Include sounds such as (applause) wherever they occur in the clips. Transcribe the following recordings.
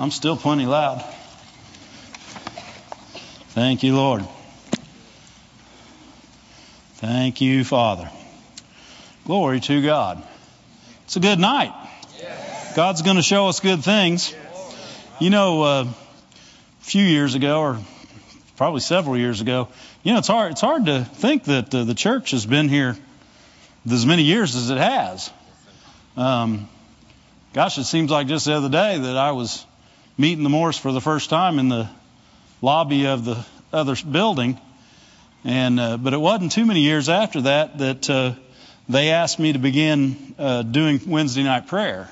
I'm still plenty loud. Thank you, Lord. Thank you, Father. Glory to God. It's a good night. God's going to show us good things. You know, uh, a few years ago, or probably several years ago, you know, it's hard. It's hard to think that uh, the church has been here as many years as it has. Um, gosh, it seems like just the other day that I was meeting the Moores for the first time in the lobby of the other building, and uh, but it wasn't too many years after that that uh, they asked me to begin uh, doing Wednesday night prayer,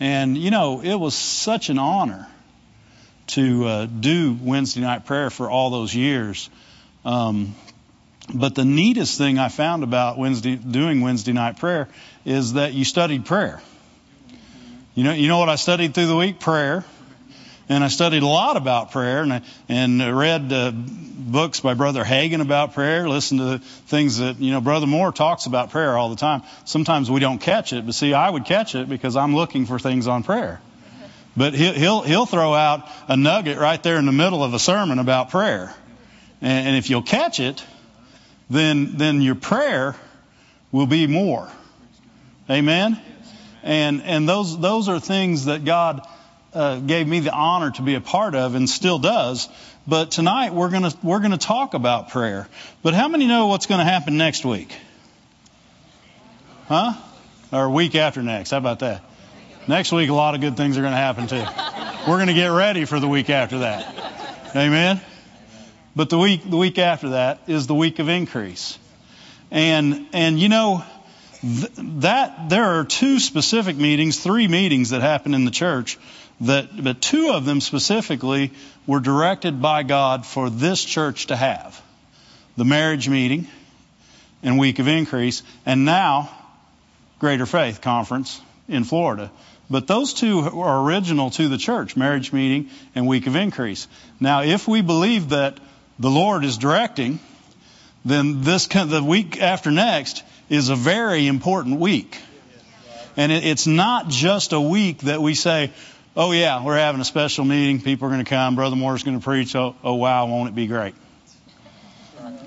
and you know it was such an honor to uh, do Wednesday night prayer for all those years. Um, but the neatest thing I found about Wednesday doing Wednesday night prayer is that you studied prayer. You know, you know what I studied through the week? Prayer. And I studied a lot about prayer and, I, and read uh, books by Brother Hagin about prayer, listened to things that, you know, Brother Moore talks about prayer all the time. Sometimes we don't catch it, but see, I would catch it because I'm looking for things on prayer. But he'll, he'll, he'll throw out a nugget right there in the middle of a sermon about prayer. And, and if you'll catch it, then, then your prayer will be more. Amen? And, and those, those are things that God uh, gave me the honor to be a part of and still does. But tonight we're going to, we're going to talk about prayer. But how many know what's going to happen next week? Huh? Or week after next. How about that? Next week, a lot of good things are going to happen too. We're going to get ready for the week after that. Amen? But the week, the week after that is the week of increase. And, and you know, th- that, there are two specific meetings, three meetings that happen in the church that, but two of them specifically were directed by God for this church to have. The marriage meeting and week of increase, and now Greater Faith Conference in Florida. But those two are original to the church, marriage meeting and week of increase. Now, if we believe that the Lord is directing, then this the week after next is a very important week. And it's not just a week that we say, oh yeah, we're having a special meeting, people are going to come, Brother Moore's going to preach, oh, oh wow, won't it be great?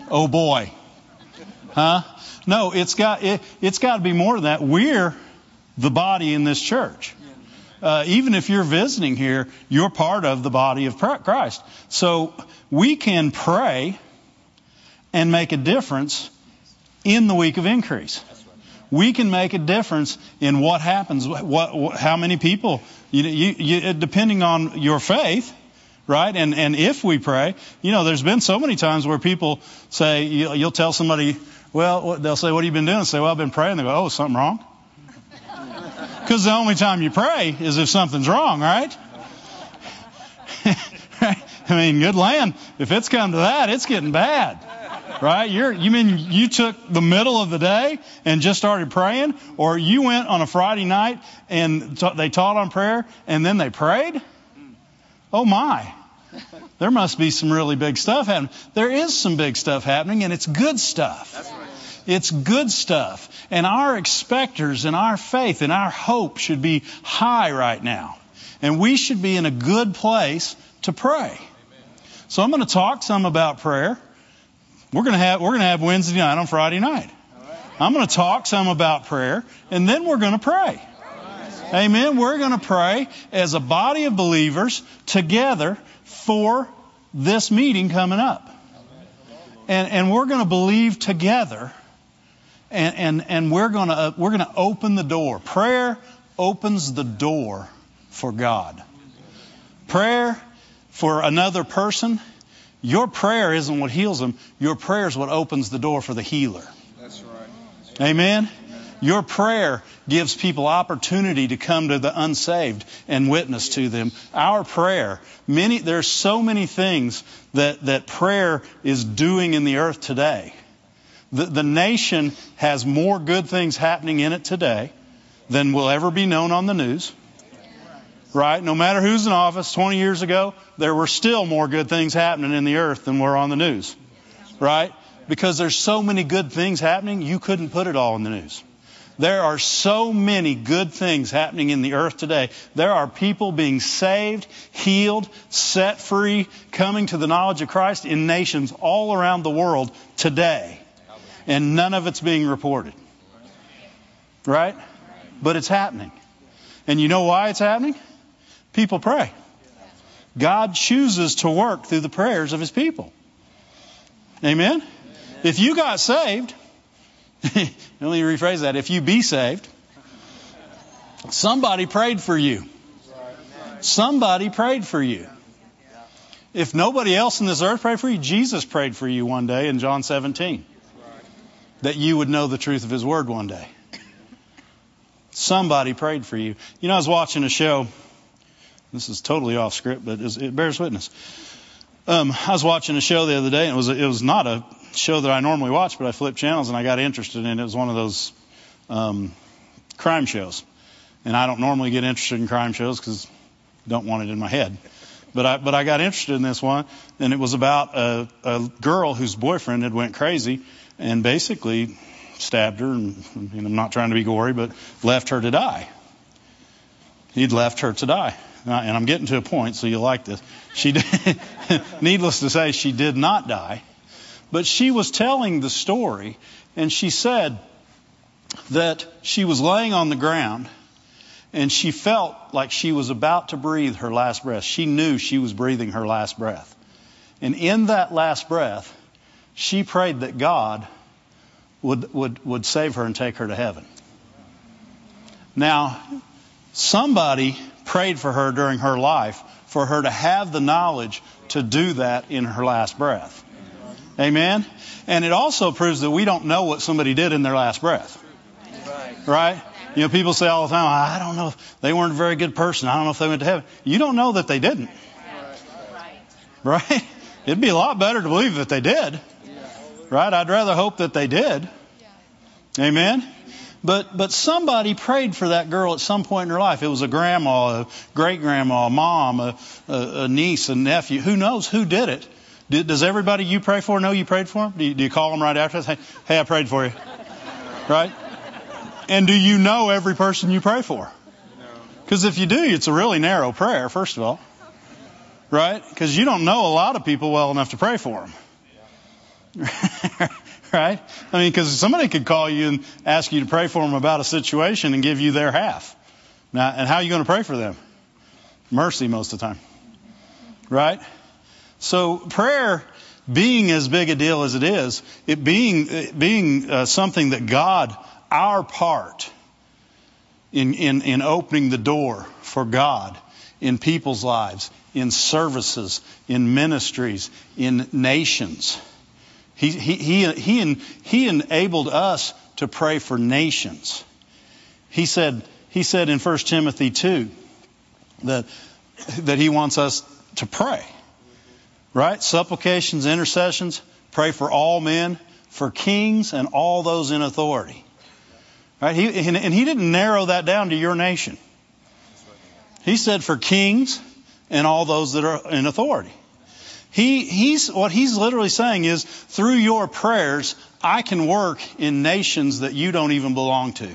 Oh boy. Huh? No, it's got, it, it's got to be more than that. We're the body in this church. Uh, even if you're visiting here, you're part of the body of Christ. So we can pray and make a difference in the week of increase. We can make a difference in what happens, what, what how many people, you, you, you, depending on your faith, right? And and if we pray, you know, there's been so many times where people say you'll, you'll tell somebody, well, they'll say, "What have you been doing?" Say, "Well, I've been praying." They go, "Oh, something wrong." (laughs) Because the only time you pray is if something's wrong, (laughs) right? I mean, good land. If it's come to that, it's getting bad. Right? You're, you mean you took the middle of the day and just started praying? Or you went on a Friday night and t- they taught on prayer and then they prayed? Oh my. There must be some really big stuff happening. There is some big stuff happening and it's good stuff. It's good stuff. And our expectors and our faith and our hope should be high right now. And we should be in a good place to pray. So I'm going to talk some about prayer. We're going to have, we're going to have Wednesday night on Friday night. I'm going to talk some about prayer and then we're going to pray. Amen. We're going to pray as a body of believers together for this meeting coming up. And, and we're going to believe together and, and, and we're going to, uh, we're going to open the door. Prayer opens the door for God. Prayer for another person, your prayer isn't what heals them. Your prayer is what opens the door for the healer. That's right. Amen? Your prayer gives people opportunity to come to the unsaved and witness to them. Our prayer, many, there's so many things that, that prayer is doing in the earth today. The, the nation has more good things happening in it today than will ever be known on the news. Right? No matter who's in office, 20 years ago, there were still more good things happening in the earth than were on the news. Right? Because there's so many good things happening, you couldn't put it all in the news. There are so many good things happening in the earth today. There are people being saved, healed, set free, coming to the knowledge of Christ in nations all around the world today. And none of it's being reported. Right? But it's happening. And you know why it's happening? People pray. God chooses to work through the prayers of his people. Amen? If you got saved, (laughs) let me rephrase that. If you be saved, somebody prayed for you. Somebody prayed for you. If nobody else in this earth prayed for you, Jesus prayed for you one day in John 17. That you would know the truth of his word one day. Somebody prayed for you. You know, I was watching a show. This is totally off script, but it bears witness. Um, I was watching a show the other day, and it was it was not a show that I normally watch, but I flipped channels and I got interested in it. It was one of those um, crime shows, and I don't normally get interested in crime shows because don't want it in my head. But I but I got interested in this one, and it was about a, a girl whose boyfriend had went crazy and basically stabbed her, and, and I'm not trying to be gory, but left her to die. He'd left her to die. Uh, and I'm getting to a point, so you'll like this. She, did, (laughs) needless to say, she did not die. But she was telling the story, and she said that she was laying on the ground and she felt like she was about to breathe her last breath. She knew she was breathing her last breath. And in that last breath, she prayed that God would, would, would save her and take her to heaven. Now, somebody prayed for her during her life for her to have the knowledge to do that in her last breath. Amen? And it also proves that we don't know what somebody did in their last breath. Right? You know, people say all the time, I don't know, they weren't a very good person. I don't know if they went to heaven. You don't know that they didn't. Right? It'd be a lot better to believe that they did. Right? I'd rather hope that they did. Amen? But, but somebody prayed for that girl at some point in her life. It was a grandma, a great grandma, a mom, a, a, niece, a nephew. Who knows who did it? Did, does everybody you pray for know you prayed for them? Do you, do you call them right after? Hey, hey, I prayed for you. Right? And do you know every person you pray for? Because if you do, it's a really narrow prayer, first of all. Right? Because you don't know a lot of people well enough to pray for them. (laughs) right? I mean, because somebody could call you and ask you to pray for them about a situation and give you their half. Now, and how are you going to pray for them? Mercy most of the time. Right? So prayer being as big a deal as it is, it being, it being uh, something that God, our part in, in, in opening the door for God in people's lives, in services, in ministries, in nations. He, he, he, he, enabled us to pray for nations. He said, he said in 1 Timothy 2 that, that he wants us to pray. Right? Supplications, intercessions, pray for all men, for kings, and all those in authority. Right? He, and he didn't narrow that down to your nation. He said for kings and all those that are in authority. He, he's, what he's literally saying is, through your prayers, I can work in nations that you don't even belong to.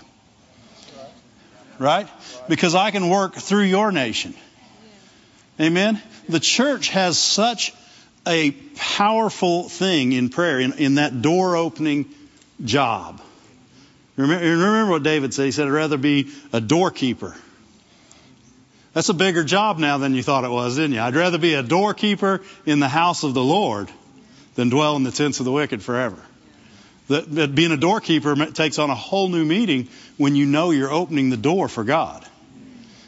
Right? Because I can work through your nation. Amen? The church has such a powerful thing in prayer, in, in that door opening job. Remember, remember what David said? He said, I'd rather be a doorkeeper that's a bigger job now than you thought it was, didn't you? I'd rather be a doorkeeper in the house of the Lord than dwell in the tents of the wicked forever. That, that being a doorkeeper takes on a whole new meaning when you know you're opening the door for God.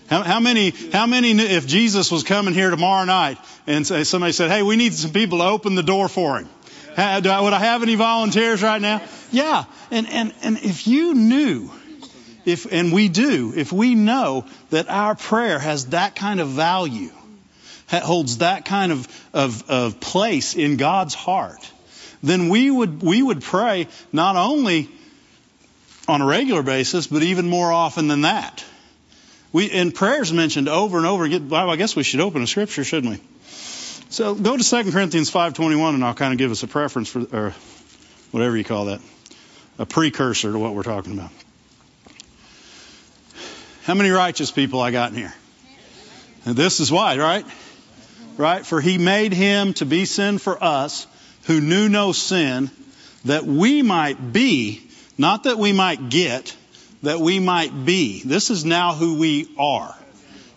How, how, many, how many, if Jesus was coming here tomorrow night and somebody said, hey, we need some people to open the door for him. Would I have any volunteers right now? Yeah. And, and, and if you knew if, and we do, if we know that our prayer has that kind of value, holds that kind of, of, of place in God's heart, then we would, we would pray not only on a regular basis, but even more often than that. We, and prayers mentioned over and over again. Well, I guess we should open a scripture, shouldn't we? So go to 2 Corinthians 5.21 and I'll kind of give us a preference for, or whatever you call that, a precursor to what we're talking about. How many righteous people I got in here? And this is why, right? Right? For he made him to be sin for us who knew no sin that we might be, not that we might get, that we might be. This is now who we are.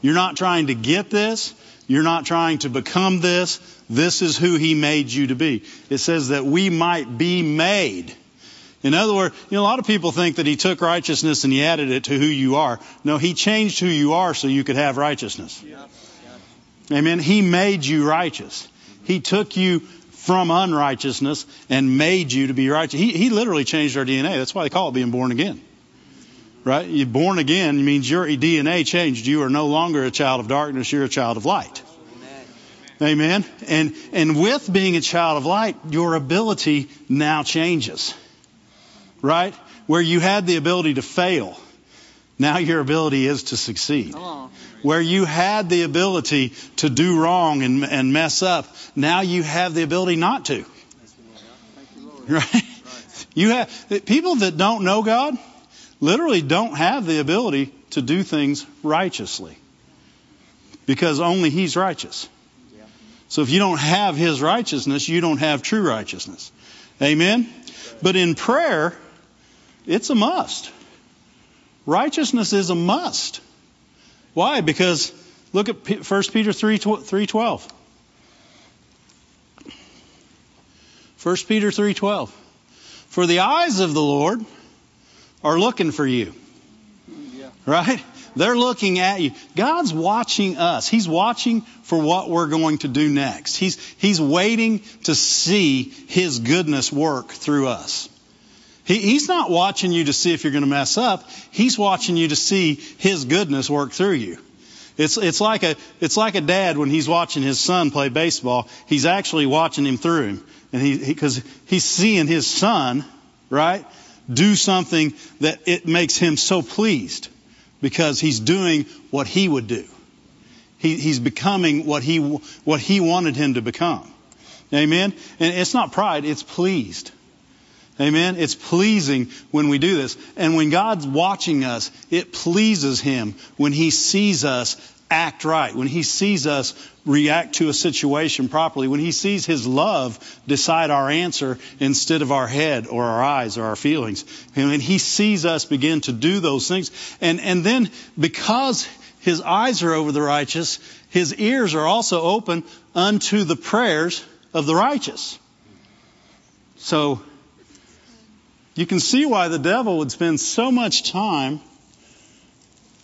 You're not trying to get this. You're not trying to become this. This is who he made you to be. It says that we might be made. In other words, you know, a lot of people think that he took righteousness and he added it to who you are. No, he changed who you are so you could have righteousness. Amen. He made you righteous. He took you from unrighteousness and made you to be righteous. He, he literally changed our DNA. That's why they call it being born again. Right? You're born again means your DNA changed. You are no longer a child of darkness. You're a child of light. Amen. And, and with being a child of light, your ability now changes. Right? Where you had the ability to fail, now your ability is to succeed. Where you had the ability to do wrong and, and mess up, now you have the ability not to. Right? You have people that don't know God literally don't have the ability to do things righteously because only He's righteous. So if you don't have His righteousness, you don't have true righteousness. Amen? But in prayer, it's a must. Righteousness is a must. Why? Because look at 1 Peter 3, 3.12. 1 Peter 3.12. For the eyes of the Lord are looking for you. Right? They're looking at you. God's watching us. He's watching for what we're going to do next. He's, he's waiting to see His goodness work through us. He, he's not watching you to see if you're going to mess up. He's watching you to see His goodness work through you. It's, it's like a, it's like a dad when he's watching his son play baseball. He's actually watching him through him. And he, because he, he's seeing his son, right, do something that it makes him so pleased because he's doing what he would do. He, he's becoming what he, what he wanted him to become. Amen? And it's not pride, it's pleased. Amen. It's pleasing when we do this. And when God's watching us, it pleases Him when He sees us act right, when He sees us react to a situation properly, when He sees His love decide our answer instead of our head or our eyes or our feelings. And when He sees us begin to do those things. And, and then because His eyes are over the righteous, His ears are also open unto the prayers of the righteous. So, you can see why the devil would spend so much time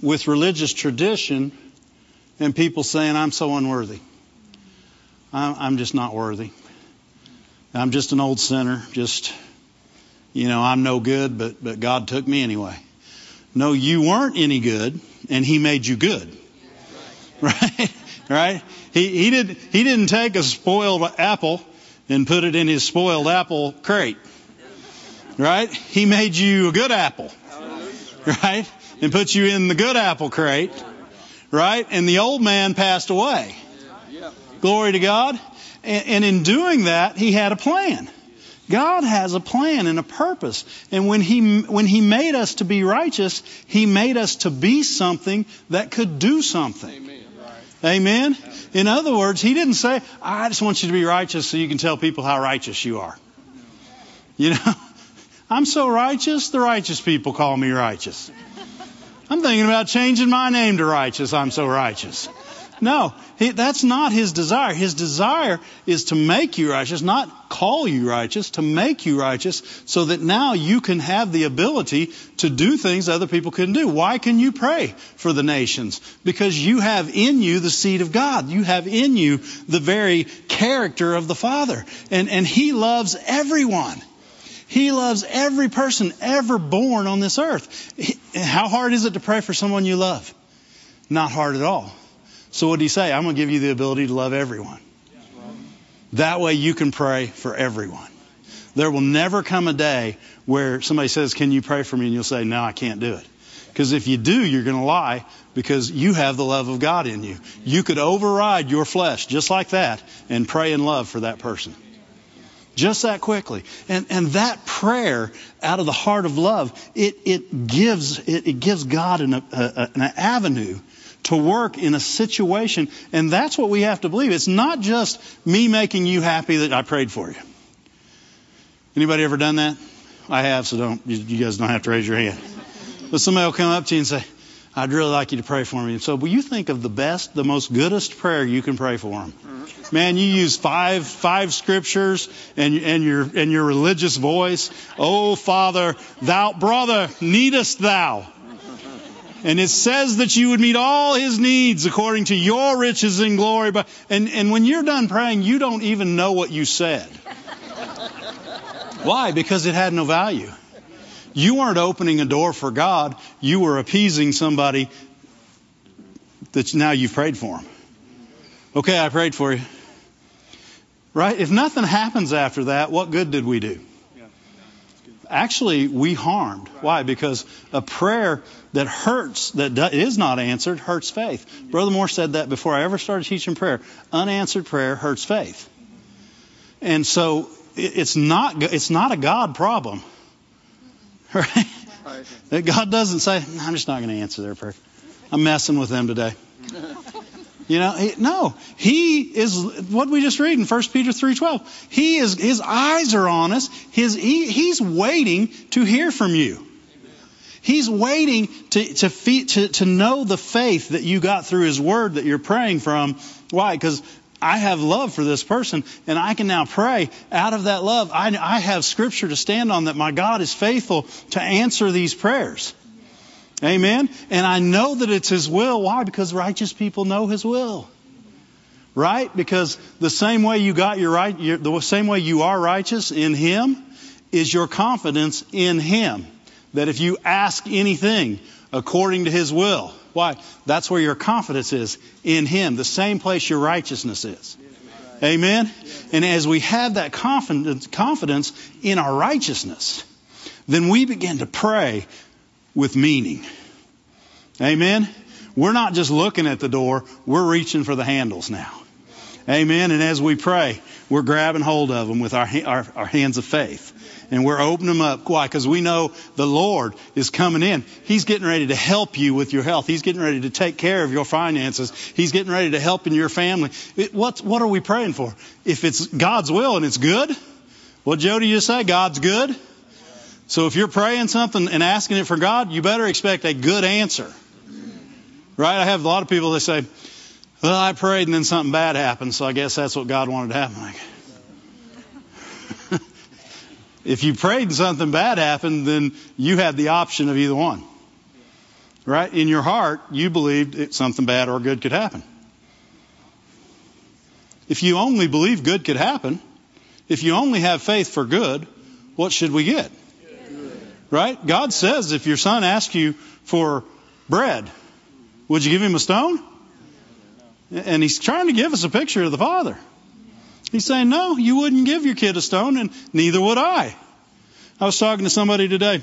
with religious tradition and people saying, I'm so unworthy. I'm just not worthy. I'm just an old sinner. Just, you know, I'm no good, but, but God took me anyway. No, you weren't any good, and He made you good. (laughs) Right? Right? He, he, did, he didn't take a spoiled apple and put it in His spoiled apple crate. Right? He made you a good apple. Right? And put you in the good apple crate. Right? And the old man passed away. Glory to God. And, in doing that, he had a plan. God has a plan and a purpose. And when he, when he made us to be righteous, he made us to be something that could do something. Amen. Amen. In other words, he didn't say, I just want you to be righteous so you can tell people how righteous you are. You know, I'm so righteous, the righteous people call me righteous. I'm thinking about changing my name to righteous. I'm so righteous. No, that's not his desire. His desire is to make you righteous, not call you righteous, to make you righteous so that now you can have the ability to do things other people couldn't do. Why can you pray for the nations? Because you have in you the seed of God. You have in you the very character of the Father. And, and he loves everyone. He loves every person ever born on this earth. How hard is it to pray for someone you love? Not hard at all. So what did he say? I'm going to give you the ability to love everyone. That way you can pray for everyone. There will never come a day where somebody says, Can you pray for me? And you'll say, No, I can't do it. Because if you do, you're going to lie because you have the love of God in you. You could override your flesh just like that and pray in love for that person. Just that quickly. And, and that prayer out of the heart of love, it, it gives, it, it gives God an, a, a, an avenue to work in a situation. And that's what we have to believe. It's not just me making you happy that I prayed for you. Anybody ever done that? I have, so don't, you, you guys don't have to raise your hand. But somebody will come up to you and say, I'd really like you to pray for me. So, will you think of the best, the most goodest prayer you can pray for them? Mm-hmm. Man, you use five five scriptures and and your and your religious voice. Oh Father, thou brother needest thou. And it says that you would meet all his needs according to your riches and glory. But and, and when you're done praying, you don't even know what you said. Why? Because it had no value. You weren't opening a door for God. You were appeasing somebody that now you've prayed for them. Okay, I prayed for you. Right? If nothing happens after that, what good did we do? Actually, we harmed. Why? Because a prayer that hurts, that is not answered, hurts faith. Brother Moore said that before I ever started teaching prayer. Unanswered prayer hurts faith. And so it's not, it's not a God problem. (laughs) Right? That God doesn't say, I'm just not going to answer their prayer. I'm messing with them today. You know, he, no, he is what we just read in 1 Peter 3:12. He is his eyes are on us. His he, he's waiting to hear from you. He's waiting to to, feed, to to know the faith that you got through his word that you're praying from. Why? Because I have love for this person, and I can now pray out of that love. I, I have scripture to stand on that my God is faithful to answer these prayers. Amen. And I know that it's His will. Why? Because righteous people know His will. Right? Because the same way you got your right, your, the same way you are righteous in Him is your confidence in Him. That if you ask anything according to His will, why? That's where your confidence is in Him. The same place your righteousness is. Amen. And as we have that confidence, confidence in our righteousness, then we begin to pray with meaning. Amen? We're not just looking at the door, we're reaching for the handles now. Amen. And as we pray, we're grabbing hold of them with our, our, our hands of faith. And we're opening them up. Why? Because we know the Lord is coming in. He's getting ready to help you with your health. He's getting ready to take care of your finances. He's getting ready to help in your family. It, what, what are we praying for? If it's God's will and it's good, what Jody just say? God's good. So if you're praying something and asking it for God, you better expect a good answer. Right? I have a lot of people that say, well, I prayed and then something bad happened, so I guess that's what God wanted to happen. Like, (laughs) if you prayed and something bad happened, then you had the option of either one. Right? In your heart, you believed something bad or good could happen. If you only believe good could happen, if you only have faith for good, what should we get? Right? God says if your son asks you for bread, would you give him a stone? And he's trying to give us a picture of the Father. He's saying, no, you wouldn't give your kid a stone, and neither would I. I was talking to somebody today.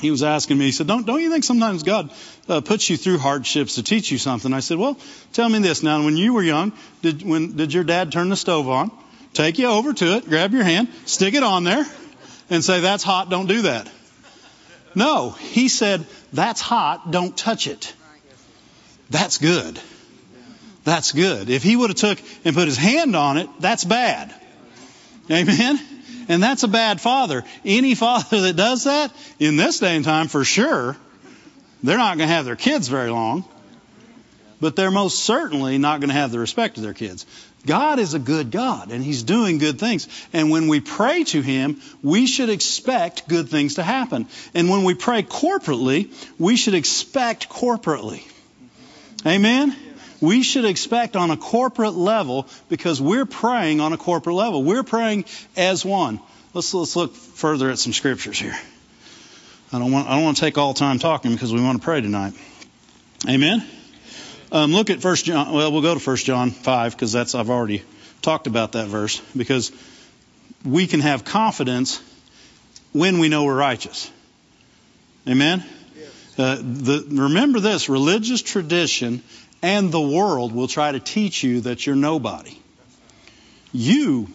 He was asking me, he said, don't, don't you think sometimes God uh, puts you through hardships to teach you something? I said, well, tell me this. Now, when you were young, did, when, did your dad turn the stove on, take you over to it, grab your hand, stick it on there, and say, that's hot, don't do that? No, he said, that's hot, don't touch it. That's good. That's good. If he would have took and put his hand on it, that's bad. Amen? And that's a bad father. Any father that does that, in this day and time, for sure, they're not going to have their kids very long. But they're most certainly not going to have the respect of their kids. God is a good God and He's doing good things. And when we pray to Him, we should expect good things to happen. And when we pray corporately, we should expect corporately. Amen? We should expect on a corporate level because we're praying on a corporate level. We're praying as one. Let's, let's look further at some scriptures here. I don't want, I don't want to take all time talking because we want to pray tonight. Amen? Um, look at First John. Well, we'll go to First John five because that's I've already talked about that verse because we can have confidence when we know we're righteous. Amen. Uh, the, remember this: religious tradition and the world will try to teach you that you're nobody. You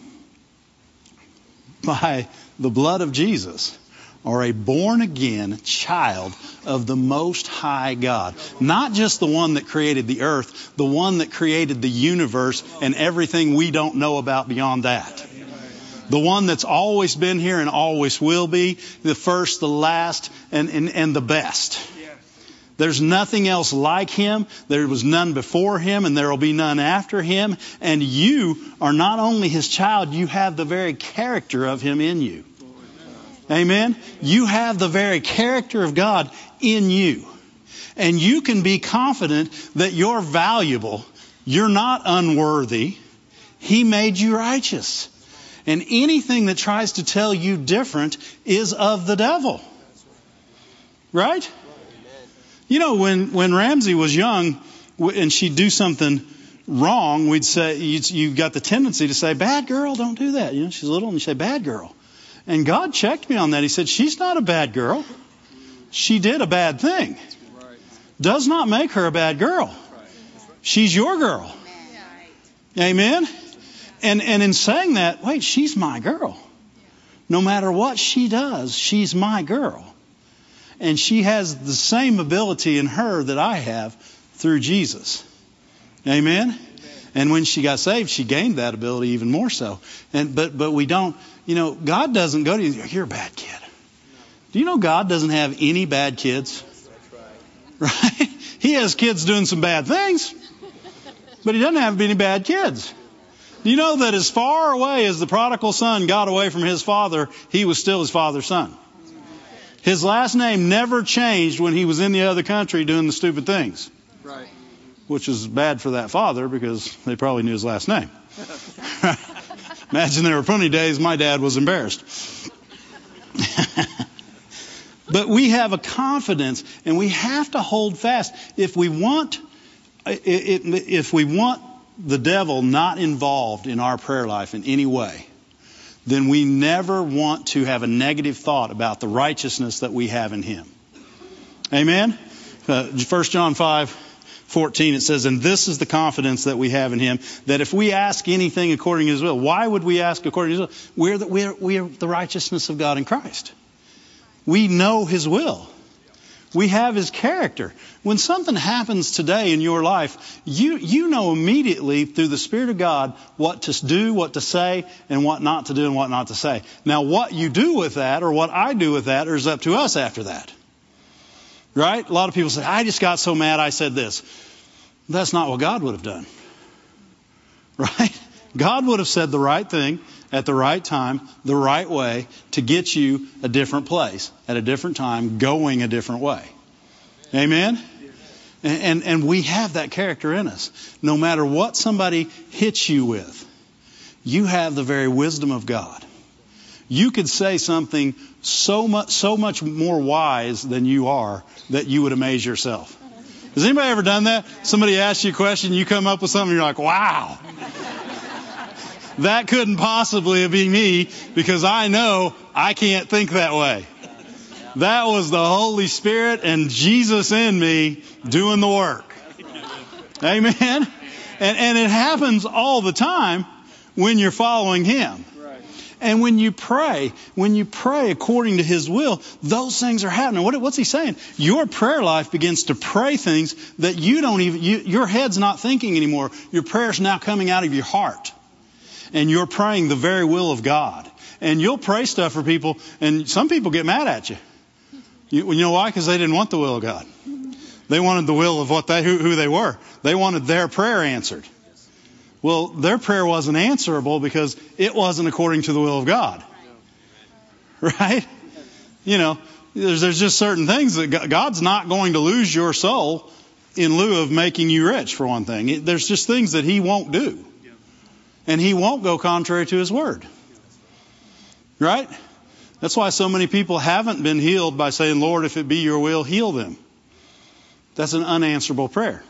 by the blood of Jesus are a born again child of the Most High God. Not just the one that created the earth, the one that created the universe and everything we don't know about beyond that. The one that's always been here and always will be, the first, the last, and, and, and the best. There's nothing else like him. There was none before him, and there will be none after him. And you are not only his child, you have the very character of him in you. Amen? You have the very character of God in you. And you can be confident that you're valuable. You're not unworthy. He made you righteous. And anything that tries to tell you different is of the devil. Right? You know, when, when Ramsey was young and she'd do something wrong, we'd say, you, you got the tendency to say, bad girl, don't do that. You know, she's little and you say, bad girl. And God checked me on that. He said, she's not a bad girl. She did a bad thing. Does not make her a bad girl. She's your girl. Amen? And, and in saying that, wait, she's my girl. No matter what she does, she's my girl and she has the same ability in her that I have through Jesus. Amen. And when she got saved, she gained that ability even more so. And but but we don't, you know, God doesn't go to you. You're a bad kid. Do you know God doesn't have any bad kids? (laughs) Right? He has kids doing some bad things, but he doesn't have any bad kids. Do you know that as far away as the prodigal son got away from his father, he was still his father's son? His last name never changed when he was in the other country doing the stupid things. Right. Which is bad for that father because they probably knew his last name. (laughs) Imagine there were plenty of days my dad was embarrassed. (laughs) but we have a confidence and we have to hold fast. If we want, if we want the devil not involved in our prayer life in any way, then we never want to have a negative thought about the righteousness that we have in Him. Amen? Uh, 1 John 5, 14, it says, And this is the confidence that we have in Him, that if we ask anything according to His will, why would we ask according to His will? We're the, we're, we're the righteousness of God in Christ. We know His will. We have his character. When something happens today in your life, you, you know immediately through the Spirit of God what to do, what to say, and what not to do and what not to say. Now, what you do with that or what I do with that is up to us after that. Right? A lot of people say, I just got so mad I said this. That's not what God would have done. (laughs) Right? God would have said the right thing at the right time, the right way, to get you a different place at a different time, going a different way. Amen? And, and, and we have that character in us. No matter what somebody hits you with, you have the very wisdom of God. You could say something so much, so much more wise than you are that you would amaze yourself. Has anybody ever done that? Somebody asks you a question, you come up with something, you're like, wow that couldn't possibly be me because I know I can't think that way. That was the Holy Spirit and Jesus in me doing the work. Amen. And, and it happens all the time when you're following Him. And when you pray, when you pray according to His will, those things are happening. What, what's He saying? Your prayer life begins to pray things that you don't even, you, your head's not thinking anymore. Your prayer's now coming out of your heart and you're praying the very will of God. And you'll pray stuff for people, and some people get mad at you. You, you know why? Because they didn't want the will of God. They wanted the will of what they, who, who they were. They wanted their prayer answered. Well, their prayer wasn't answerable because it wasn't according to the will of God. Right? You know, there's, there's just certain things that God's not going to lose your soul in lieu of making you rich, for one thing. There's just things that He won't do and he won't go contrary to his word. Right? That's why so many people haven't been healed by saying, Lord, if it be your will, heal them. That's an unanswerable prayer.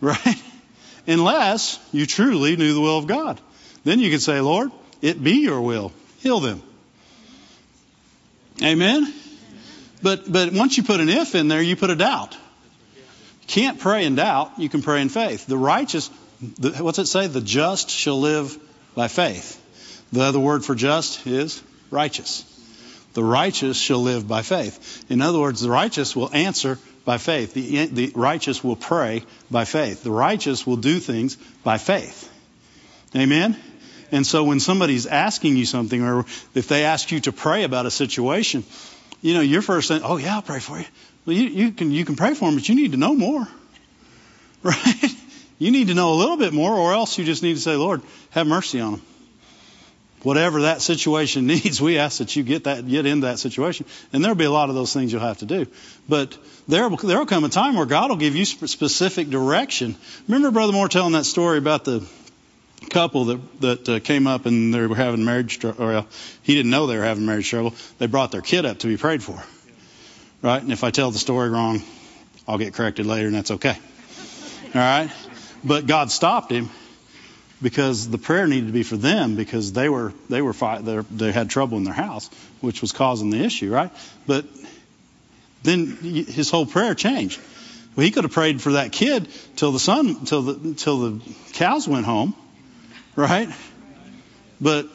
Right? (laughs) Unless you truly knew the will of God. Then you could say, Lord, it be your will, heal them. Amen? But, but once you put an if in there, you put a doubt. You can't pray in doubt, you can pray in faith. The righteous the, what's it say? The just shall live by faith. The other word for just is righteous. The righteous shall live by faith. In other words, the righteous will answer by faith. The, the righteous will pray by faith. The righteous will do things by faith. Amen? And so when somebody's asking you something, or if they ask you to pray about a situation, you know, your first thing, oh yeah, I'll pray for you. Well, you, you can you can pray for them, but you need to know more, (laughs) right? You need to know a little bit more, or else you just need to say, Lord, have mercy on them. Whatever that situation (laughs) needs, we ask that you get that get into that situation, and there'll be a lot of those things you'll have to do. But there there'll come a time where God will give you specific direction. Remember Brother Moore telling that story about the couple that that uh, came up and they were having marriage trouble. Uh, he didn't know they were having marriage trouble. They brought their kid up to be prayed for, right? And if I tell the story wrong, I'll get corrected later, and that's okay. All right. But God stopped him because the prayer needed to be for them because they were they were they had trouble in their house, which was causing the issue, right? But then his whole prayer changed. Well, he could have prayed for that kid till the sun till the till the cows went home, right? But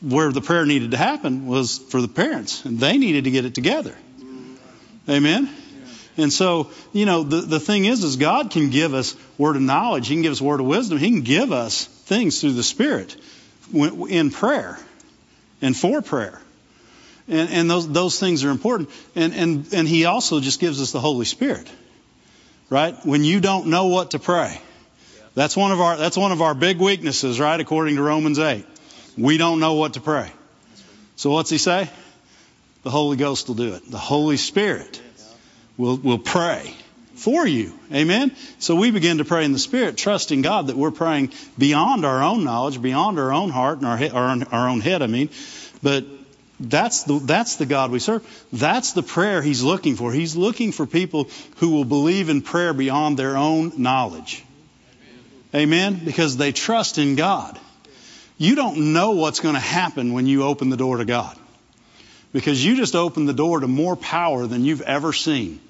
where the prayer needed to happen was for the parents, and they needed to get it together. Amen. And so, you know, the, the thing is, is God can give us word of knowledge. He can give us word of wisdom. He can give us things through the Spirit in prayer and for prayer. And, and those, those things are important. And, and, and He also just gives us the Holy Spirit. Right? When you don't know what to pray. That's one of our, that's one of our big weaknesses, right? According to Romans 8. We don't know what to pray. So what's He say? The Holy Ghost will do it. The Holy Spirit will, will pray for you. Amen? So we begin to pray in the Spirit, trusting God that we're praying beyond our own knowledge, beyond our own heart and our, our, our own head, I mean. But that's the, that's the God we serve. That's the prayer He's looking for. He's looking for people who will believe in prayer beyond their own knowledge. Amen? Because they trust in God. You don't know what's going to happen when you open the door to God. Because you just opened the door to more power than you've ever seen.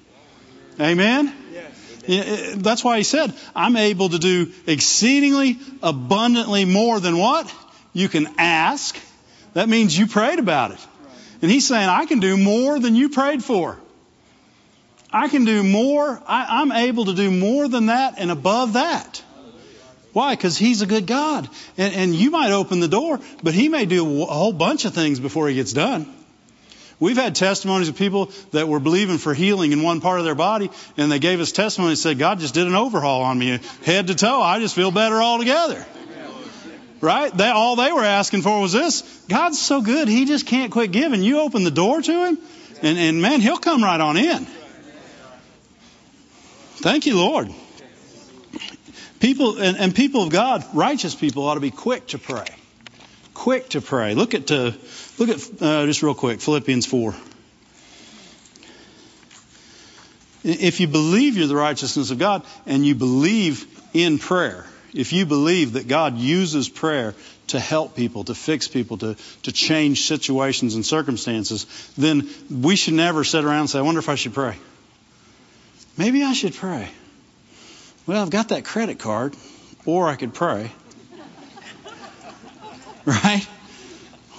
Amen? Yes. Eh, that's why he said, I'm able to do exceedingly abundantly more than what? You can ask. That means you prayed about it. And he's saying, I can do more than you prayed for. I can do more. I, am able to do more than that and above that. Why? Because he's a good God. And, and you might open the door, but he may do a whole bunch of things before he gets done. We've had testimonies of people that were believing for healing in one part of their body, and they gave us testimony and said, God just did an overhaul on me, head to toe. I just feel better altogether. Right? They, all they were asking for was this. God's so good, He just can't quit giving. You open the door to Him, and, and man, He'll come right on in. Thank you, Lord. People and, and people of God, righteous people, ought to be quick to pray quick to pray. Look at uh, look at uh, just real quick Philippians four. If you believe you're the righteousness of God and you believe in prayer, if you believe that God uses prayer to help people, to fix people, to, to change situations and circumstances, then we should never sit around and say, I wonder if I should pray. Maybe I should pray. Well, I've got that credit card, or I could pray. (laughs) Right?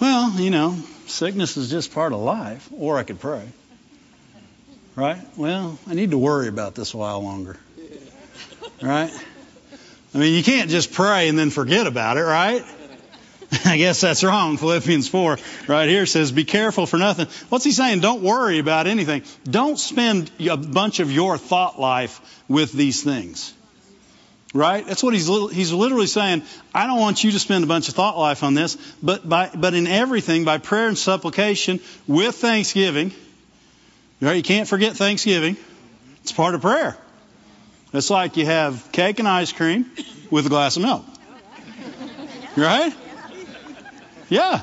Well, you know, sickness is just part of life, or I could pray. Right? Well, I need to worry about this a while longer. Right? I mean, you can't just pray and then forget about it, right? (laughs) I guess that's wrong. Philippians 4 right here says, be careful for nothing. What's he saying? Don't worry about anything. Don't spend a bunch of your thought life with these things. Right? That's what he's he's literally saying. I don't want you to spend a bunch of thought life on this, but by but in everything by prayer and supplication with thanksgiving. Right? You can't forget Thanksgiving. It's part of prayer. It's like you have cake and ice cream with a glass of milk. Right? Yeah.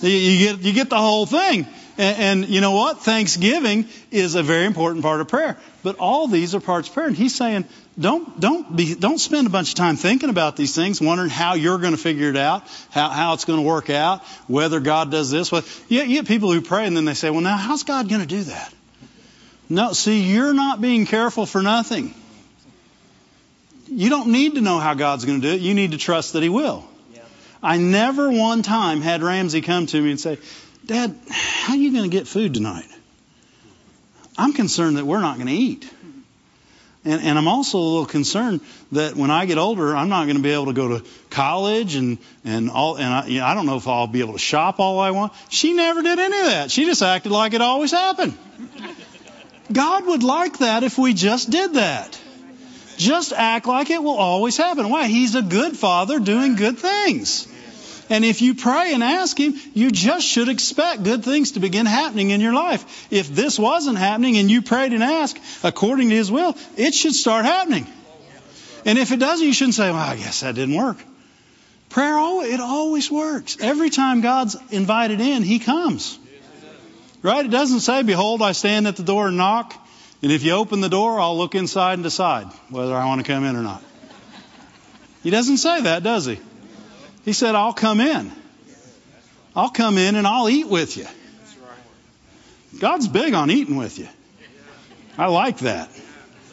You get you get the whole thing. And, and, you know what? Thanksgiving is a very important part of prayer. But all these are parts of prayer. And he's saying, don't don't be don't spend a bunch of time thinking about these things, wondering how you're going to figure it out, how how it's going to work out, whether God does this. Well, you, you get people who pray and then they say, well, now how's God going to do that? No, see, you're not being careful for nothing. You don't need to know how God's going to do it. You need to trust that He will. I never one time had Ramsey come to me and say, Dad, how are you going to get food tonight? I'm concerned that we're not going to eat. And, and I'm also a little concerned that when I get older, I'm not going to be able to go to college and and all. And I, you know, I don't know if I'll be able to shop all I want. She never did any of that. She just acted like it always happened. God would like that if we just did that. Just act like it will always happen. Why? He's a good father doing good things. And if you pray and ask Him, you just should expect good things to begin happening in your life. If this wasn't happening and you prayed and asked according to His will, it should start happening. And if it doesn't, you shouldn't say, well, I guess that didn't work. Prayer, it always works. Every time God's invited in, He comes. Right? It doesn't say, Behold, I stand at the door and knock, and if you open the door, I'll look inside and decide whether I want to come in or not. He doesn't say that, does he? He said, I'll come in. I'll come in and I'll eat with you. God's big on eating with you. I like that.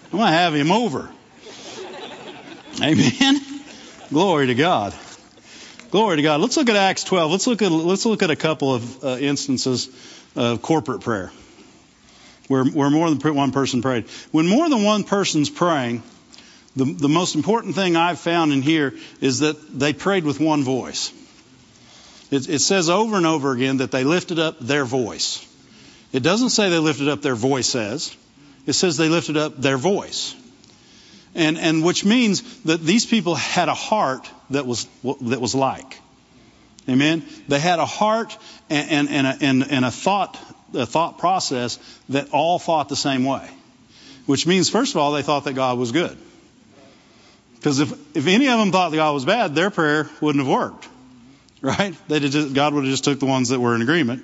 I'm going to have him over. Amen. Glory to God. Glory to God. Let's look at Acts 12. Let's look at let's look at a couple of uh, instances of corporate prayer, where where more than one person prayed. When more than one person's praying, the, the most important thing I've found in here is that they prayed with one voice. It, it says over and over again that they lifted up their voice. It doesn't say they lifted up their voices. It says they lifted up their voice. And, and which means that these people had a heart that was, that was like. Amen? They had a heart and, and, and, a, and, and a thought, a thought process that all thought the same way. Which means, first of all, they thought that God was good. Because if, if any of them thought that God was bad, their prayer wouldn't have worked. Right? They just, God would have just took the ones that were in agreement.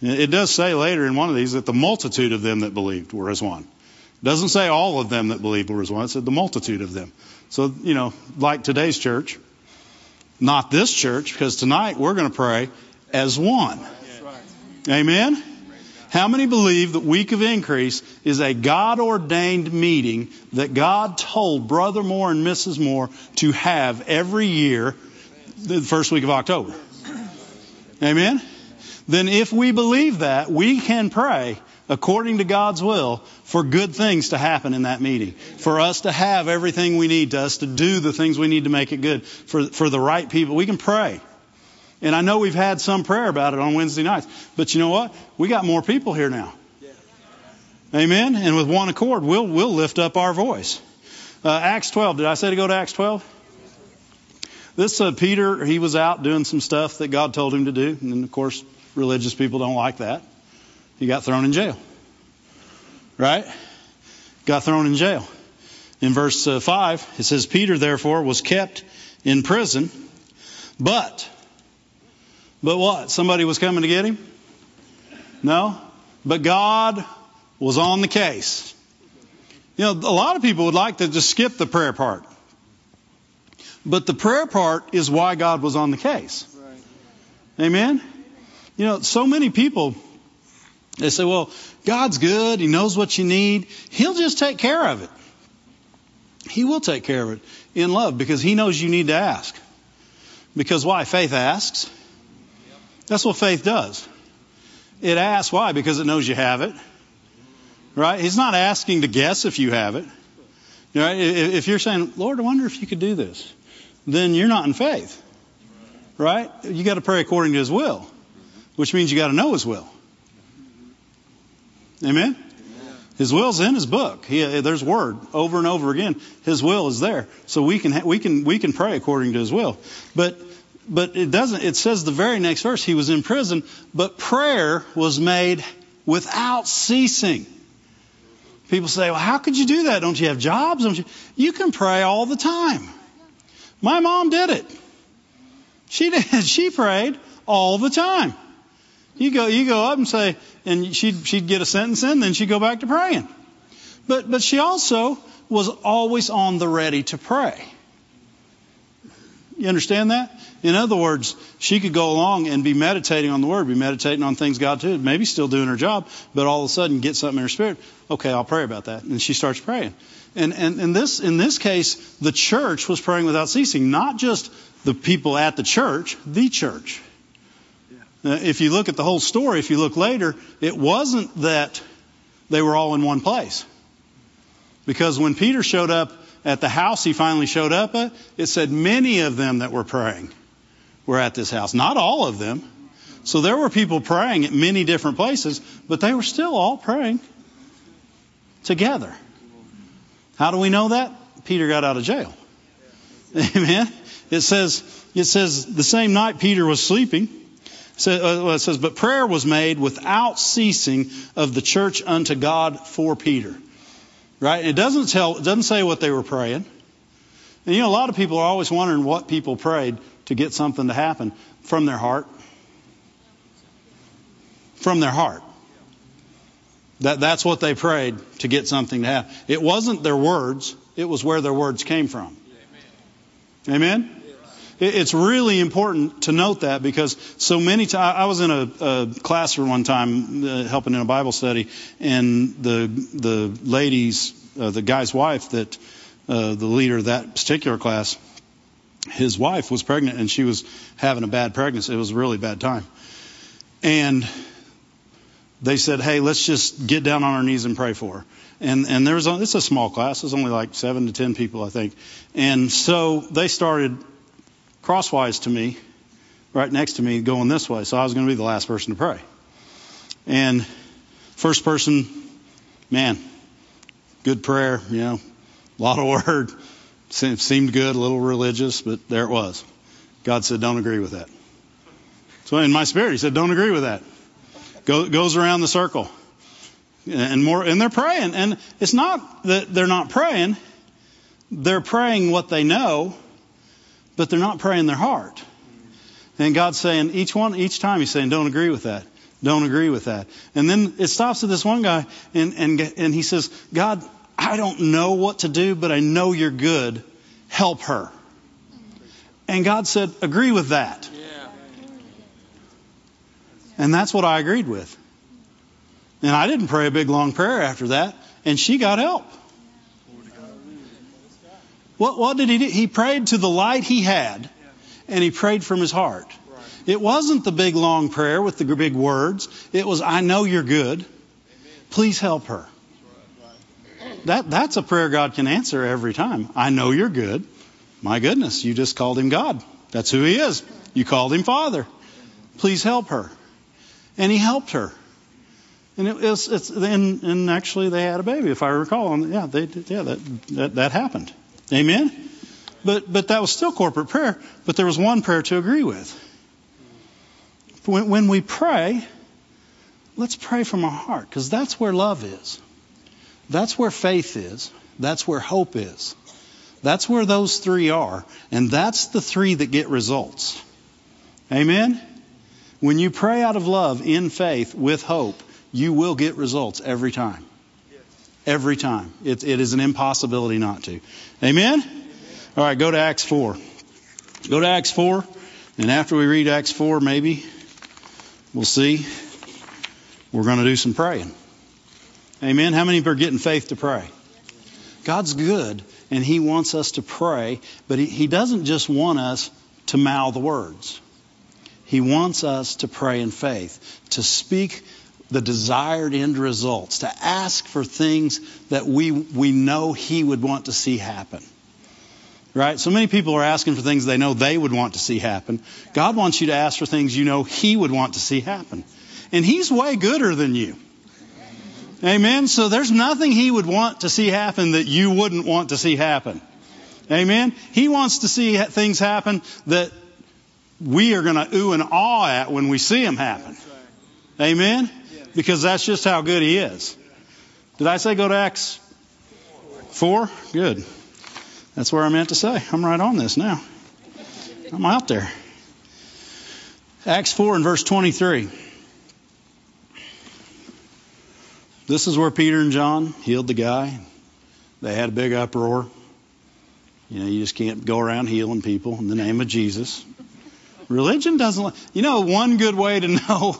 It does say later in one of these that the multitude of them that believed were as one. It doesn't say all of them that believed were as one. It said the multitude of them. So, you know, like today's church, not this church, because tonight we're going to pray as one. Amen? How many believe that Week of Increase is a God ordained meeting that God told Brother Moore and Mrs. Moore to have every year, the first week of October? Amen? Then if we believe that, we can pray according to God's will for good things to happen in that meeting. For us to have everything we need, to us to do the things we need to make it good. For, for the right people. We can pray. And I know we've had some prayer about it on Wednesday nights. But you know what? We got more people here now. Amen. And with one accord, we'll, we'll lift up our voice. Uh, Acts 12. Did I say to go to Acts 12? This uh, Peter, he was out doing some stuff that God told him to do. And of course, religious people don't like that. He got thrown in jail. Right? Got thrown in jail. In verse uh, 5, it says, Peter therefore was kept in prison, but but what? Somebody was coming to get him? No? But God was on the case. You know, a lot of people would like to just skip the prayer part. But the prayer part is why God was on the case. Amen? You know, so many people, they say, well, God's good. He knows what you need. He'll just take care of it. He will take care of it in love because He knows you need to ask. Because why? Faith asks. That's what faith does. It asks why? Because it knows you have it. Right? He's not asking to guess if you have it. Right? If you're saying, Lord, I wonder if you could do this, then you're not in faith. Right? You got to pray according to His will, which means you got to know His will. Amen? His will's in His book. He, there's word over and over again. His will is there, so we can we can we can pray according to His will. But but it doesn't, it says the very next verse, he was in prison, but prayer was made without ceasing. People say, well, how could you do that? Don't you have jobs? You? you can pray all the time. My mom did it. She (laughs) did. She prayed all the time. You go, you go up and say, and she'd, she'd get a sentence in, then she'd go back to praying. But, but she also was always on the ready to pray. You understand that? In other words, she could go along and be meditating on the Word, be meditating on things God did, maybe still doing her job, but all of a sudden get something in her spirit. Okay, I'll pray about that. And she starts praying. And, and in, this, in this case, the church was praying without ceasing, not just the people at the church the church. Uh, if you look at the whole story, if you look later, it wasn't that they were all in one place. Because when Peter showed up at the house he finally showed up at, it said many of them that were praying were at this house. Not all of them. So there were people praying at many different places, but they were still all praying together. How do we know that? Peter got out of jail. (laughs) Amen. It says, it says the same night Peter was sleeping, uh, it says, but prayer was made without ceasing of the church unto God for Peter. Right? It doesn't tell, it doesn't say what they were praying. And you know, a lot of people are always wondering what people prayed to get something to happen from their heart. From their heart. That, that's what they prayed to get something to happen. It wasn't their words, it was where their words came from. Amen? It's really important to note that because so many times I was in a, a classroom one time uh, helping in a Bible study, and the the ladies, uh, the guy's wife that uh, the leader of that particular class, his wife was pregnant and she was having a bad pregnancy. It was a really bad time, and they said, "Hey, let's just get down on our knees and pray for her." And and there was a, it's a small class. It's only like seven to ten people, I think. And so they started crosswise to me, right next to me, going this way. So I was going to be the last person to pray. And first person, man, good prayer, you know, a lot of (laughs) word. Seemed good, a little religious, but there it was. God said, don't agree with that. So in my spirit, He said, don't agree with that. Go, goes around the circle. And more, and they're praying. And it's not that they're not praying. They're praying what they know but they're not praying their heart. And God's saying each one, each time He's saying, don't agree with that. Don't agree with that. And then it stops at this one guy and, and, and he says, God, I don't know what to do, but I know you're good. Help her. And God said, agree with that. And that's what I agreed with. And I didn't pray a big long prayer after that, and she got help. What, what did he do? He prayed to the light he had, and he prayed from his heart. It wasn't the big long prayer with the big words. It was, I know you're good. Please help her. That, that's a prayer God can answer every time. I know you're good. My goodness, you just called him God. That's who he is. You called him Father. Please help her. And he helped her. And it was, it's, and, and actually they had a baby, if I recall. And yeah, they, yeah, that, that, that happened. Amen? But, but that was still corporate prayer, but there was one prayer to agree with. When, when we pray, let's pray from our heart, because that's where love is. That's where faith is. That's where hope is. That's where those three are. And that's the three that get results. Amen? When you pray out of love, in faith, with hope, you will get results every time. Every time. It, it is an impossibility not to. Amen? All right, go to Acts 4. Go to Acts 4, and after we read Acts 4, maybe we'll see. We're going to do some praying. Amen? How many are getting faith to pray? God's good, and He wants us to pray, but He, he doesn't just want us to mouth the words. He wants us to pray in faith, to speak the desired end results, to ask for things that we, we know He would want to see happen. Right? So many people are asking for things they know they would want to see happen. God wants you to ask for things you know He would want to see happen. And He's way gooder than you. Amen? So there's nothing He would want to see happen that you wouldn't want to see happen. Amen? He wants to see things happen that we are going to ooh and awe at when we see them happen. Amen? because that's just how good He is. Did I say go to Acts 4? Good. That's where I meant to say. I'm right on this now. I'm out there. Acts 4 and verse 23. This is where Peter and John healed the guy. They had a big uproar. You know, you just can't go around healing people in the name of Jesus. Religion doesn't, you know, one good way to (laughs) know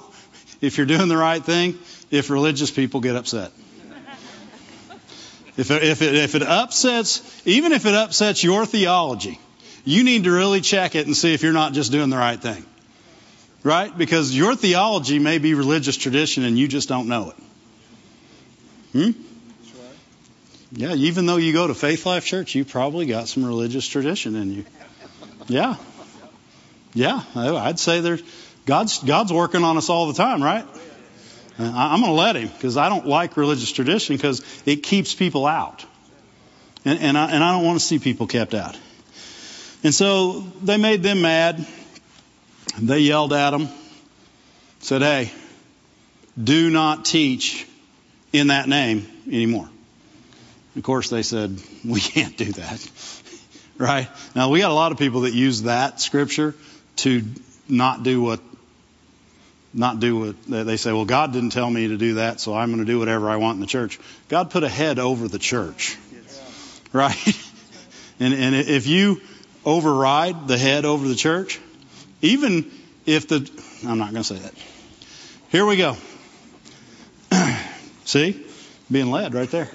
if you're doing the right thing if religious people get upset. If it, if it, if it upsets, even if it upsets your theology, you need to really check it and see if you're not just doing the right thing. Right? Because your theology may be religious tradition and you just don't know it. Hmm? Yeah, even though you go to Faith Life Church, you probably got some religious tradition in you. Yeah. Yeah, I'd say there's God's God's working on us all the time, right? I'm going to let him because I don't like religious tradition because it keeps people out. And, and, I, and I don't want to see people kept out. And so they made them mad. They yelled at them, said, hey, do not teach in that name anymore. Of course, they said, (laughs) we can't do that. (laughs) right? Now, we got a lot of people that use that scripture to not do what not do what they say, well, God didn't tell me to do that, so I'm going to do whatever I want in the church. God put a head over the church. (laughs) Right? And, and if you override the head over the church, even if the, I'm not going to say that. Here we go. See? Being led right there.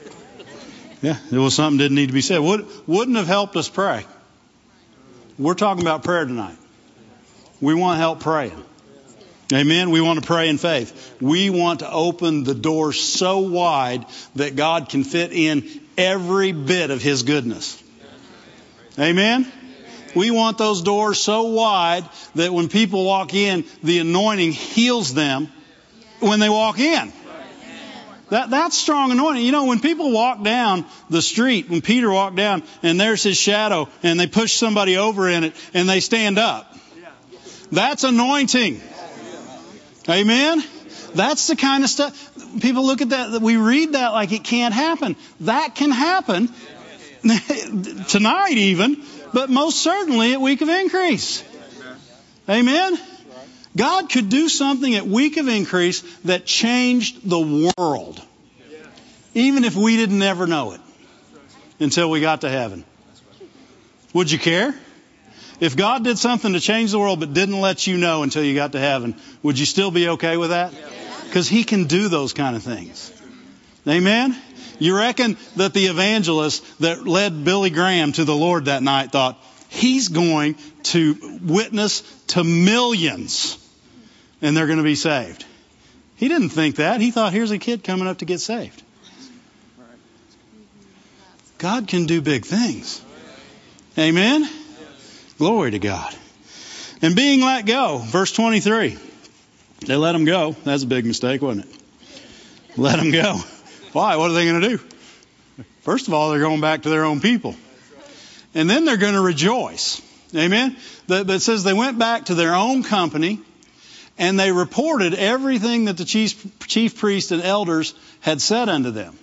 Yeah, it was something didn't need to be said. Would, wouldn't have helped us pray. We're talking about prayer tonight. We want help praying. Amen. We want to pray in faith. We want to open the door so wide that God can fit in every bit of His goodness. Amen. We want those doors so wide that when people walk in, the anointing heals them when they walk in. That, that's strong anointing. You know, when people walk down the street, when Peter walked down and there's his shadow and they push somebody over in it and they stand up, that's anointing. Amen? That's the kind of stuff. People look at that, we read that like it can't happen. That can happen (laughs) tonight, even, but most certainly at week of increase. Amen? God could do something at week of increase that changed the world, even if we didn't ever know it until we got to heaven. Would you care? If God did something to change the world but didn't let you know until you got to heaven, would you still be okay with that? Because He can do those kind of things. Amen? You reckon that the evangelist that led Billy Graham to the Lord that night thought, he's going to witness to millions and they're going to be saved. He didn't think that. He thought, here's a kid coming up to get saved. God can do big things. Amen? Glory to God. And being let go, verse 23. They let him go. That's a big mistake, wasn't it? Let him go. Why? What are they going to do? First of all, they're going back to their own people. And then they're going to rejoice. Amen? That says they went back to their own company and they reported everything that the chief, chief priest and elders had said unto them.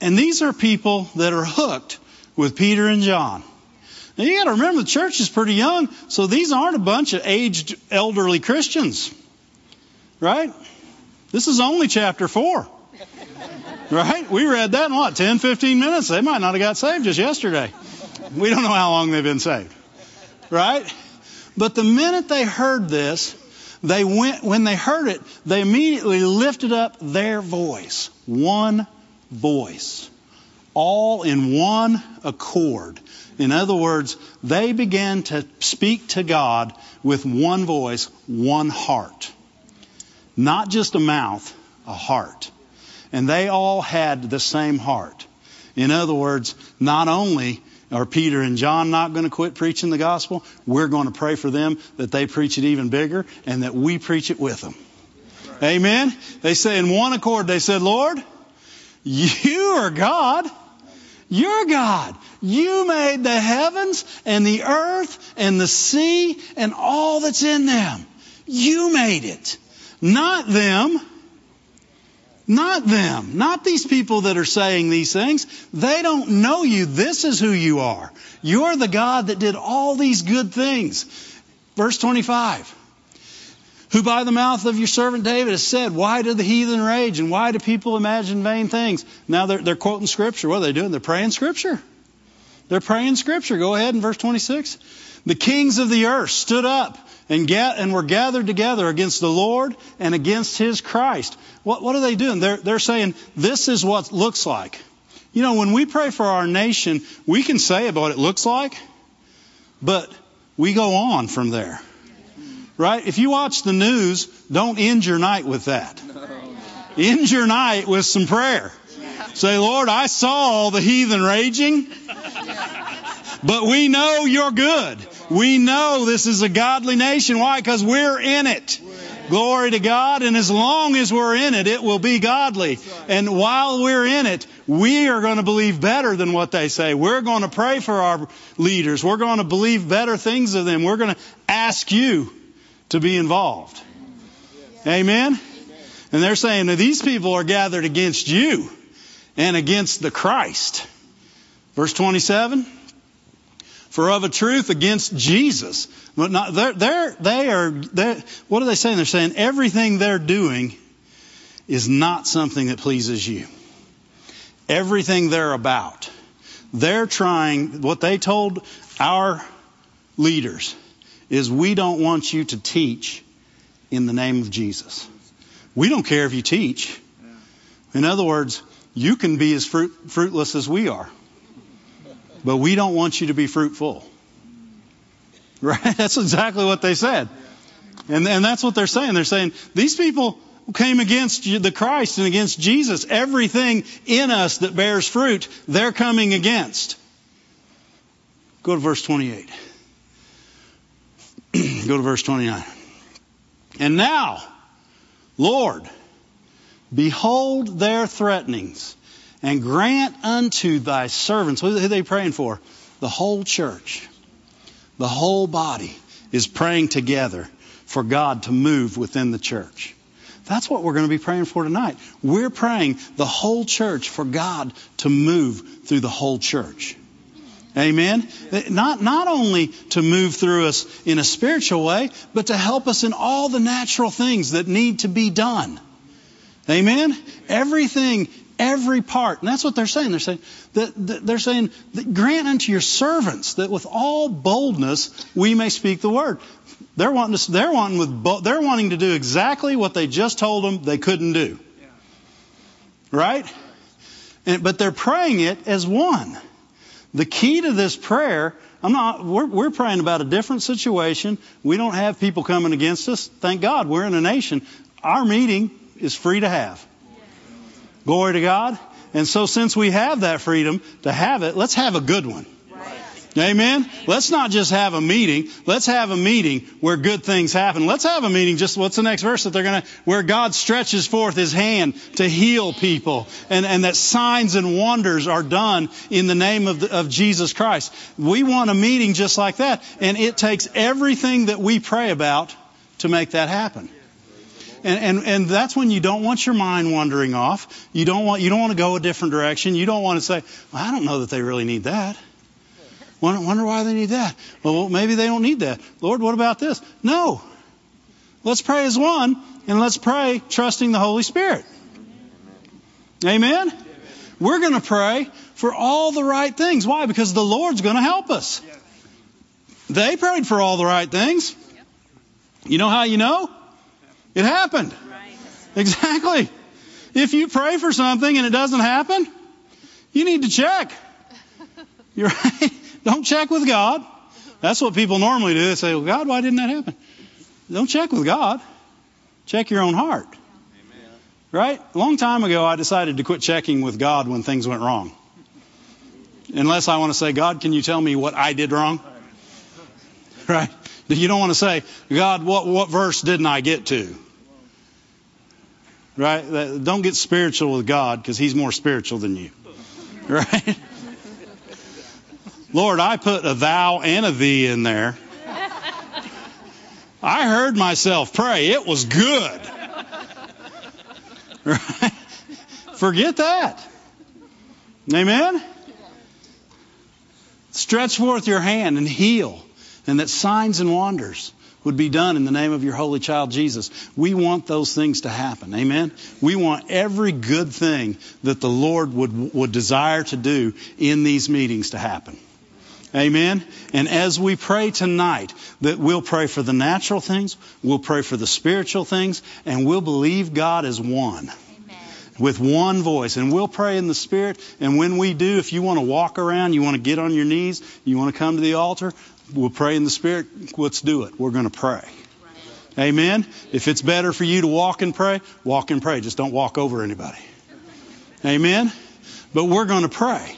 And these are people that are hooked with Peter and John. Now you got to remember the church is pretty young, so these aren't a bunch of aged elderly Christians. Right? This is only chapter 4. (laughs) Right? We read that in what, 10, 15 minutes? They might not have got saved just yesterday. We don't know how long they've been saved. Right? But the minute they heard this, they went, when they heard it, they immediately lifted up their voice. One voice. All in one accord. In other words, they began to speak to God with one voice, one heart. Not just a mouth, a heart. And they all had the same heart. In other words, not only are Peter and John not going to quit preaching the gospel, we're going to pray for them that they preach it even bigger and that we preach it with them. Amen. They say in one accord, they said, Lord, you are God. You're God. You made the heavens and the earth and the sea and all that's in them. You made it. Not them. Not them. Not these people that are saying these things. They don't know you. This is who you are. You're the God that did all these good things. Verse 25 who by the mouth of your servant David has said, Why do the heathen rage and why do people imagine vain things? Now they're, they're quoting Scripture. What are they doing? They're praying Scripture. They're praying Scripture. Go ahead in verse 26. The kings of the earth stood up and, get, and were gathered together against the Lord and against his Christ. What, what are they doing? They're, they're saying, This is what looks like. You know, when we pray for our nation, we can say about what it looks like, but we go on from there. Right? If you watch the news, don't end your night with that. End your night with some prayer. Say, Lord, I saw all the heathen raging, but we know you're good. We know this is a godly nation. Why? Because we're in it. Glory to God. And as long as we're in it, it will be godly. And while we're in it, we are going to believe better than what they say. We're going to pray for our leaders. We're going to believe better things of them. We're going to ask you to be involved. Amen? And they're saying that these people are gathered against you and against the Christ. Verse 27. For of a truth against Jesus. But not, they're, they're, they are, they're, what are they saying? They're saying everything they're doing is not something that pleases you. Everything they're about. They're trying, what they told our leaders is we don't want you to teach in the name of Jesus. We don't care if you teach. In other words, you can be as fruit, fruitless as we are. But we don't want you to be fruitful. Right? (laughs) That's exactly what they said. And, and that's what they're saying. They're saying, these people came against the Christ and against Jesus. Everything in us that bears fruit, they're coming against. Go to verse 28. (clears throat) Go to verse 29. And now, Lord, behold their threatenings and grant unto thy servants, who are they praying for? The whole church, the whole body is praying together for God to move within the church. That's what we're going to be praying for tonight. We're praying the whole church for God to move through the whole church. Amen. Not, not only to move through us in a spiritual way, but to help us in all the natural things that need to be done. Amen. Everything every part. And that's what they're saying. They're saying that, that they're saying that grant unto your servants that with all boldness we may speak the word. They're wanting to, they're wanting with they're wanting to do exactly what they just told them they couldn't do. Right? And, but they're praying it as one. The key to this prayer, I'm not, we're, we're praying about a different situation. We don't have people coming against us. Thank God we're in a nation. Our meeting is free to have. Glory to God. And so since we have that freedom to have it, let's have a good one. Amen. Let's not just have a meeting. Let's have a meeting where good things happen. Let's have a meeting. Just what's the next verse that they're going to, where God stretches forth His hand to heal people, and and that signs and wonders are done in the name of the, of Jesus Christ. We want a meeting just like that, and it takes everything that we pray about to make that happen. And, and, and that's when you don't want your mind wandering off. You don't want, you don't want to go a different direction. You don't want to say, well, I don't know that they really need that. Wonder, wonder why they need that. Well, maybe they don't need that. Lord, what about this? No. Let's pray as one and let's pray trusting the Holy Spirit. Amen? We're going to pray for all the right things. Why? Because the Lord's going to help us. They prayed for all the right things. You know how you know? It happened. Right. Exactly. If you pray for something and it doesn't happen, you need to check. (laughs) You're right. Don't check with God. That's what people normally do. They say, well, God, why didn't that happen? Don't check with God. Check your own heart. Amen. Right? A long time ago, I decided to quit checking with God when things went wrong. Unless I want to say, God, can you tell me what I did wrong? Right? You don't want to say, God, what, what verse didn't I get to? Right? Don't get spiritual with God because He's more spiritual than you. (laughs) Right? Lord, I put a thou and a thee in there. I heard myself pray. It was good. (laughs) Right? Forget that. Amen? Stretch forth your hand and heal and that signs and wonders would be done in the name of your holy child Jesus. We want those things to happen. Amen. We want every good thing that the Lord would, would desire to do in these meetings to happen. Amen. And as we pray tonight, that we'll pray for the natural things, we'll pray for the spiritual things, and we'll believe God is one. With one voice. And we'll pray in the Spirit. And when we do, if you want to walk around, you want to get on your knees, you want to come to the altar, we'll pray in the Spirit. Let's do it. We're going to pray. Amen. If it's better for you to walk and pray, walk and pray. Just don't walk over anybody. Amen. But we're going to pray.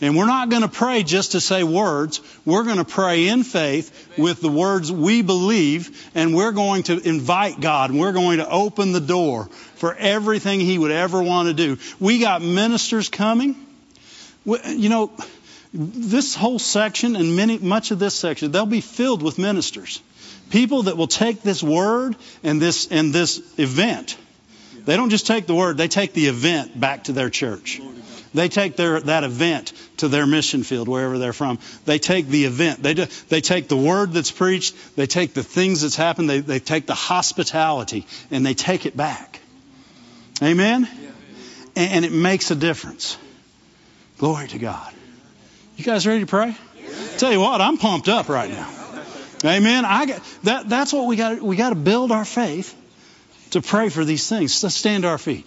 And we're not going to pray just to say words. We're going to pray in faith with the words we believe, and we're going to invite God, and we're going to open the door for everything He would ever want to do. We got ministers coming. You know, this whole section and many, much of this section, they'll be filled with ministers. People that will take this word and this, and this event. They don't just take the word, they take the event back to their church. They take their, that event to their mission field, wherever they're from. They take the event. They, do, they take the word that's preached. They take the things that's happened. They, they take the hospitality and they take it back. Amen? And, and it makes a difference. Glory to God. You guys ready to pray? Tell you what, I'm pumped up right now. Amen. I got, that, that's what we got. We got to build our faith to pray for these things. Let's stand to our feet.